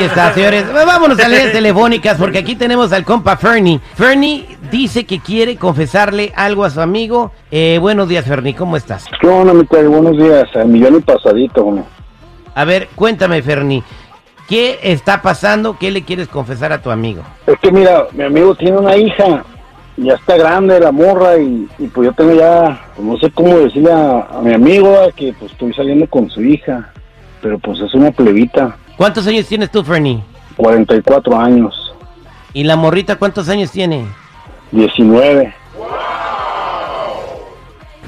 Ahí está, señores. Vámonos a líneas telefónicas porque aquí tenemos al compa Fernie. Fernie dice que quiere confesarle algo a su amigo. Eh, buenos días, Fernie, ¿cómo estás? ¿Qué onda, mi? Buenos días. El millón y pasadito, hombre. A ver, cuéntame, Fernie. ¿Qué está pasando? ¿Qué le quieres confesar a tu amigo? Es que mira, mi amigo tiene una hija, ya está grande la morra y, y pues yo tengo ya, pues, no sé cómo decirle a, a mi amigo que pues estoy saliendo con su hija, pero pues es una plebita, ¿Cuántos años tienes tú, Fernie? 44 años, ¿Y la morrita cuántos años tiene? 19.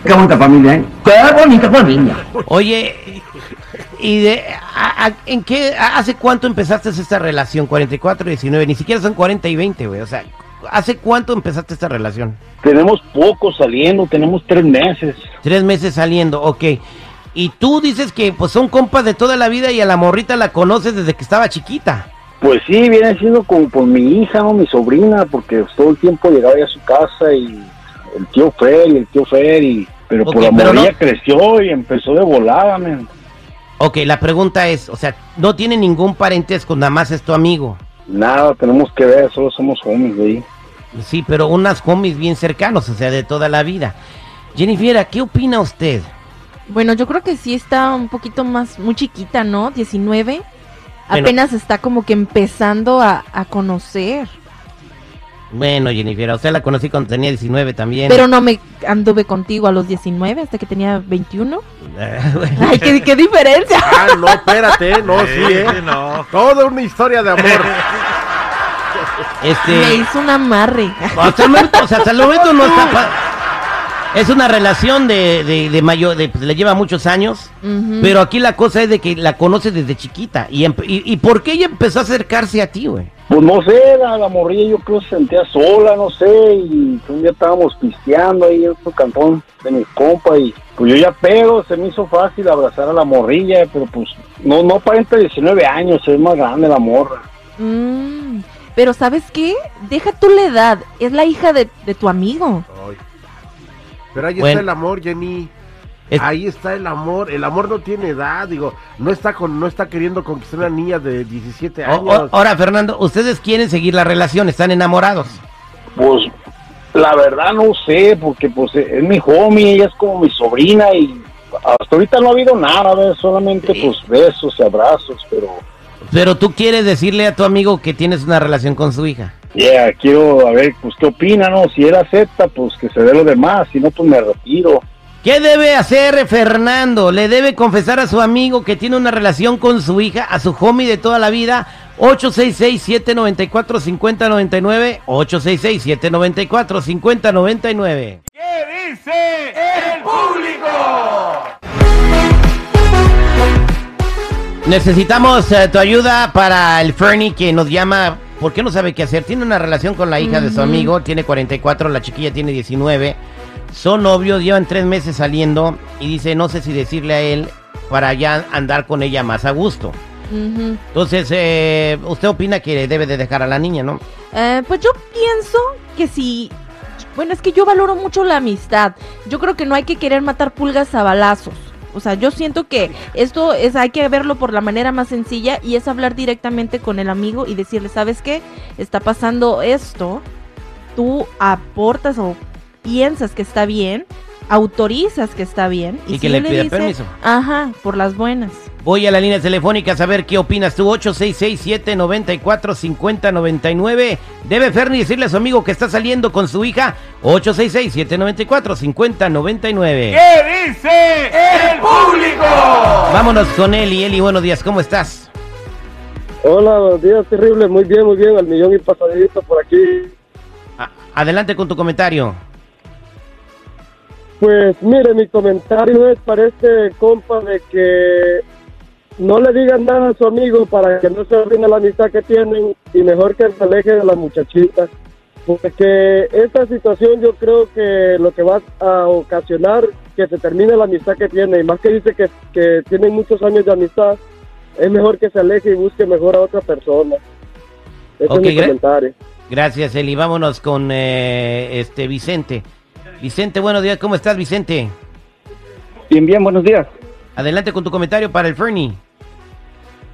Qué bonita familia, ¿eh? Qué bonita familia. Oye, ¿y de, a- a- en qué, a- hace cuánto empezaste esta relación? 44 y 19, ni siquiera son 40 y 20, güey. O sea, ¿hace cuánto empezaste esta relación? Tenemos poco saliendo, tenemos tres meses. Tres meses saliendo, ok. Y tú dices que pues son compas de toda la vida y a la morrita la conoces desde que estaba chiquita. Pues sí, viene siendo como por mi hija, ¿no? Mi sobrina, porque todo el tiempo llegaba ya a su casa y el tío Fer y el tío Fer y... Pero por la pero morrilla no- creció y empezó de volada, men. Ok, la pregunta es, o sea, no tiene ningún parentesco, nada más es tu amigo. Nada, tenemos que ver, solo somos homies de ahí. Sí, pero unas homies bien cercanos, o sea, de toda la vida. Jennifer, ¿qué opina usted? Bueno, yo creo que sí está un poquito más, muy chiquita, ¿no? 19. Bueno. Apenas está como que empezando a, a conocer. Bueno, Jennifer, a usted la conocí cuando tenía 19 también. Pero no me anduve contigo a los 19 hasta que tenía 21. Eh, bueno. Ay, qué, qué diferencia. Ah, no, espérate, no, sí, Sí, ¿eh? no. Toda una historia de amor. Me Este, hizo un amarre. hasta el momento, o sea, hasta el momento no está... Es una relación de, de, de mayor, de, pues, le lleva muchos años, pero aquí la cosa es de que la conoces desde chiquita. ¿Y, y, y por qué ella empezó a acercarse a ti, güey? Pues no sé, la, la morrilla yo creo que se sentía sola, no sé, y un día estábamos pisteando ahí en su cantón de mi compa y pues yo ya pedo, se me hizo fácil abrazar a la morrilla, pero pues no, no aparenta 19 años, es más grande la morra. Mm, pero ¿sabes qué? Deja tú la edad. Es la hija de, de tu amigo. Pero ahí Bueno. está el amor, Jenny. Es- Ahí está el amor. El amor no tiene edad, digo. No está con, no está queriendo conquistar una niña de 17 O- o- años. ahora, Fernando, ustedes quieren seguir la relación, están enamorados. Pues la verdad no sé, porque pues es mi homie, ella es como mi sobrina y hasta ahorita no ha habido nada, ¿ves? solamente pues besos y abrazos, pero Pero tú quieres decirle a tu amigo que tienes una relación con su hija. Yeah, quiero a ver pues qué opina, ¿no? Si él acepta, pues que se dé lo demás, si no, pues me retiro. ¿Qué debe hacer Fernando? Le debe confesar a su amigo que tiene una relación con su hija, a su homie de toda la vida. 866-794-5099. 866-794-5099. ¿Qué dice el público? Necesitamos eh, tu ayuda para el Fernie que nos llama porque no sabe qué hacer. Tiene una relación con la hija de su amigo, tiene 44, la chiquilla tiene 19. Son novios, llevan tres meses saliendo y dice no sé si decirle a él para ya andar con ella más a gusto. Entonces, eh, usted opina que debe de dejar a la niña, ¿no? Eh, pues yo pienso que si... Bueno, es que yo valoro mucho la amistad. Yo creo que no hay que querer matar pulgas a balazos. O sea, yo siento que esto es hay que verlo por la manera más sencilla y es hablar directamente con el amigo y decirle, ¿sabes qué? Está pasando esto. Tú aportas o piensas que está bien, autorizas que está bien Y que le él pida permiso. Ajá, por las buenas. Voy a la línea telefónica a saber qué opinas tú. 866-794-5099. Debe Fernie decirle a su amigo que está saliendo con su hija. 866-794-5099. ¿Qué dice el público? Vámonos con Eli. Eli, buenos días, ¿cómo estás? Hola, buenos días, terrible, muy bien, muy bien, al millón y pasadito por aquí. A- adelante con tu comentario. Pues mire, mi comentario es para este compa de que no le digan nada a su amigo para que no se arruine la amistad que tienen y mejor que se aleje de la muchachita. Porque esta situación yo creo que lo que va a ocasionar que se termine la amistad que tiene, y más que dice que, que tienen muchos años de amistad, es mejor que se aleje y busque mejor a otra persona. Ese Ok, es mi gra- comentario. Gracias, Eli. Vámonos con eh, este Vicente. Vicente, buenos días, ¿cómo estás, Vicente? Bien, bien, buenos días. Adelante con tu comentario para el Fernie.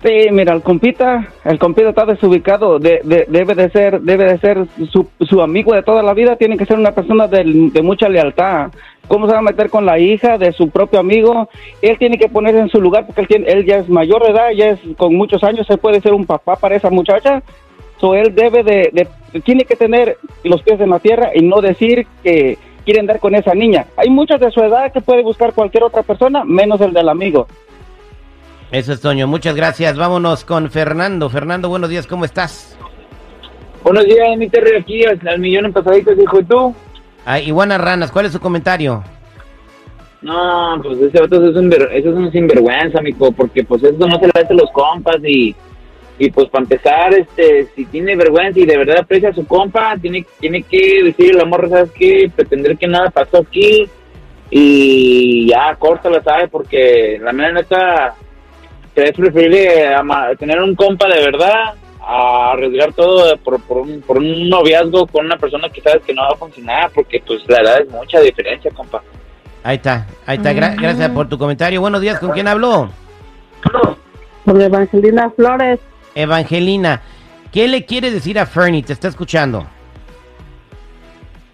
Sí, mira, el compita, el compita está desubicado, de- de- debe de ser, debe de ser su, amigo de toda la vida, tiene que ser una persona de, mucha lealtad. ¿Cómo se va a meter con la hija de su propio amigo? Él tiene que ponerse en su lugar porque él, tiene, él ya es mayor de edad, ya es con muchos años, se puede ser un papá para esa muchacha. So, él debe de, de- tiene que tener los pies en la tierra y no decir que quiere andar con esa niña. Hay muchos de su edad que puede buscar cualquier otra persona, menos el del amigo. Eso es Toño, muchas gracias. Vámonos con Fernando. Fernando, buenos días, ¿cómo estás? Buenos días, mi Terry, aquí al, millón en pasaditos, dijo tú. Ah, Iguana Ranas, ¿cuál es su comentario? No, pues ese vato es un, es un sinvergüenza, mijo, porque pues eso no se le hace a los compas y, y pues para empezar, este, si tiene vergüenza y de verdad aprecia a su compa, tiene, tiene que decirle al morro, ¿sabes qué? Pretender que nada pasó aquí y ya, córtala, ¿sabes? Porque la mera neta, es preferible tener un compa de verdad a arriesgar todo por, por, un, por un noviazgo con una persona que sabes que no va a funcionar, porque pues la edad es mucha diferencia, compa. Ahí está, ahí está. Gra- gracias por tu comentario. Buenos días, ¿con quién habló? Por Evangelina Flores, Evangelina, ¿qué le quiere decir a Fernie? Te está escuchando.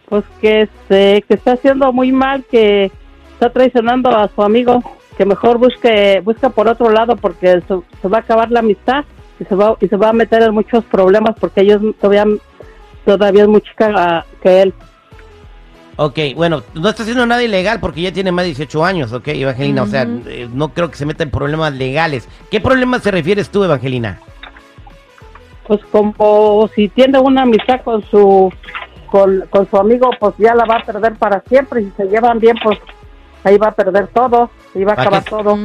pues que este, que está haciendo muy mal, que está traicionando a su amigo, que mejor busque, busca por otro lado porque se, se va a acabar la amistad y se va y se va a meter en muchos problemas porque ellos todavía todavía es muy chica ah, que él. Ok, bueno, no está haciendo nada ilegal porque ya tiene más de 18 años, ok, Evangelina. O sea, eh, no creo que se meta en problemas legales. ¿Qué problemas te refieres tú, Evangelina? Pues como si tiene una amistad con su con, con su amigo, pues ya la va a perder para siempre. Y si se llevan bien, pues ahí va a perder todo y va a ¿Para acabar qué? todo.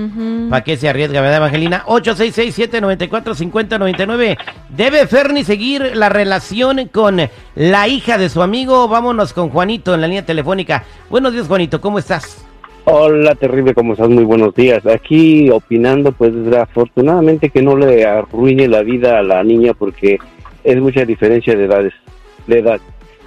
¿Para qué se arriesga, verdad, Evangelina? 866-794-5099. ¿Debe Fernie seguir la relación con la hija de su amigo? Vámonos con Juanito en la línea telefónica. Buenos días, Juanito, ¿cómo estás? Hola, terrible, ¿cómo estás? Muy buenos días. Aquí opinando, pues desafortunadamente que no le arruine la vida a la niña porque es mucha diferencia de edades, de edad.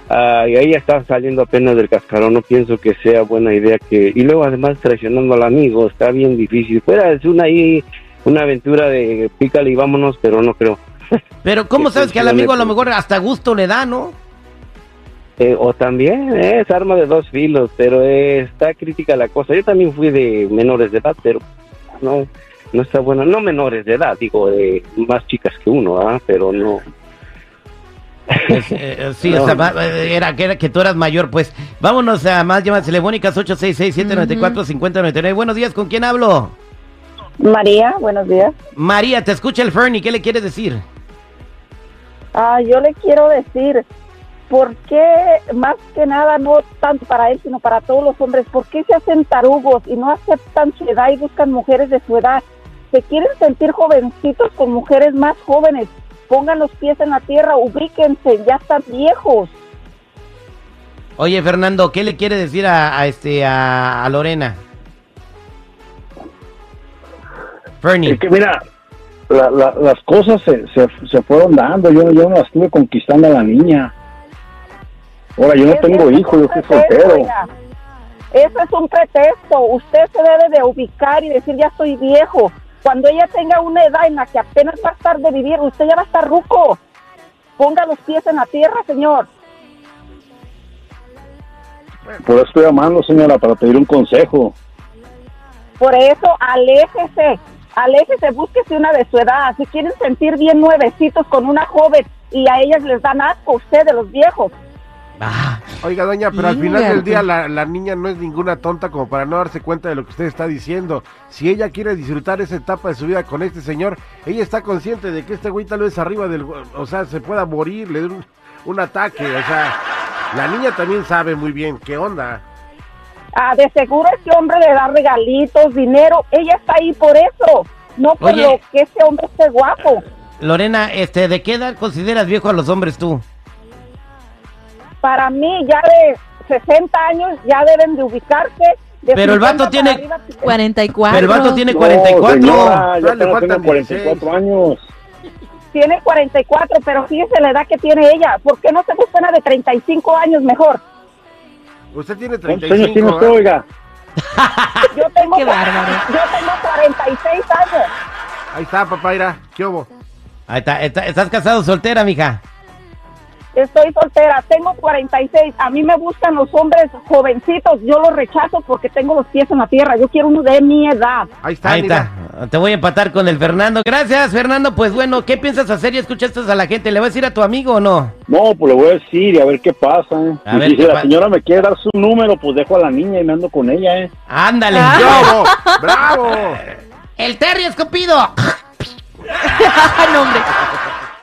Ah, y ella está saliendo apenas del cascarón, no pienso que sea buena idea que... Y luego además traicionando al amigo, está bien difícil. Fuera, es una ahí, una aventura de pícale y vámonos, pero no creo. Pero ¿cómo sabes que al amigo a lo mejor hasta gusto le da, no? Eh, o también eh, es arma de dos filos, pero eh, está crítica la cosa. Yo también fui de menores de edad, pero no no está bueno. No menores de edad, digo, de más chicas que uno, ¿ah? pero no. Pues, eh, eh, sí, No. o sea, va- eh, era, que era que tú eras mayor, pues. Vámonos a más llamadas telefónicas 866-794-5099. Buenos días, ¿con quién hablo? María, buenos días. María, te escucha el Fernie, ¿qué le quiere decir? Ah, yo le quiero decir, ¿por qué más que nada, no tanto para él, sino para todos los hombres, por qué se hacen tarugos y no aceptan su edad y buscan mujeres de su edad? Se quieren sentir jovencitos con mujeres más jóvenes. Pongan los pies en la tierra, ubíquense, ya están viejos. Oye, Fernando, ¿qué le quiere decir a, a este a, a Lorena? Fernie. Es que mira, la- la- las cosas se, se, se fueron dando. Yo, yo no las estuve conquistando a la niña. Ahora, yo no tengo hijos, yo soy soltero. oiga. Eso es un pretexto. Usted se debe de ubicar y decir, ya estoy viejo. Cuando ella tenga una edad en la que apenas va a estar de vivir, usted ya va a estar ruco. Ponga los pies en la tierra, señor. Por eso estoy llamando, señora, para pedir un consejo. Por eso, aléjese. Aléjese, búsquese una de su edad. Si quieren sentir bien nuevecitos con una joven y a ellas les dan asco, usted de los viejos. Oiga, doña, pero al final del día la, la niña no es ninguna tonta como para no darse cuenta de lo que usted está diciendo. Si ella quiere disfrutar esa etapa de su vida con este señor, ella está consciente de que este güey tal vez arriba del... O sea, se pueda morir, le dé un, un ataque. O sea, la niña también sabe muy bien qué onda. Ah, de seguro ese hombre le da regalitos, dinero. Ella está ahí por eso, no por Oye. lo que ese hombre esté guapo. Lorena, este, ¿de qué edad consideras viejo a los hombres tú? Para mí, ya de 60 años, ya deben de ubicarse. De Pero el 50 vato tiene- arriba, 44. Pero el vato tiene No, 44. señora, yo Dale, apenas faltan tengo 44 años. Tiene 44, pero fíjese la edad que tiene ella. ¿Por qué no se busca una de 35 años mejor? Usted tiene ¿Cuántos años 35 tiene usted, oiga? Yo tengo, Qué bárbaro. Yo tengo 46 años. Ahí está, papá, mira, ¿qué hubo? Ahí está, está- ¿estás casado soltera, mija? Estoy soltera, tengo 46. A mí me gustan los hombres jovencitos. Yo los rechazo porque tengo los pies en la tierra. Yo quiero uno de mi edad. Ahí está, Ahí está. Te voy a empatar con el Fernando. Gracias, Fernando. Pues bueno, ¿qué piensas hacer? ¿Ya escuchaste a la gente? ¿Le vas a decir a tu amigo o no? No, pues le voy a decir y a ver qué pasa. ¿eh? A Y ver si qué la pa- señora me quiere dar su número, pues dejo a la niña y me ando con ella, ¿eh? Ándale. ¡Bravo! ¡Bravo! El Terry escupido. no, hombre.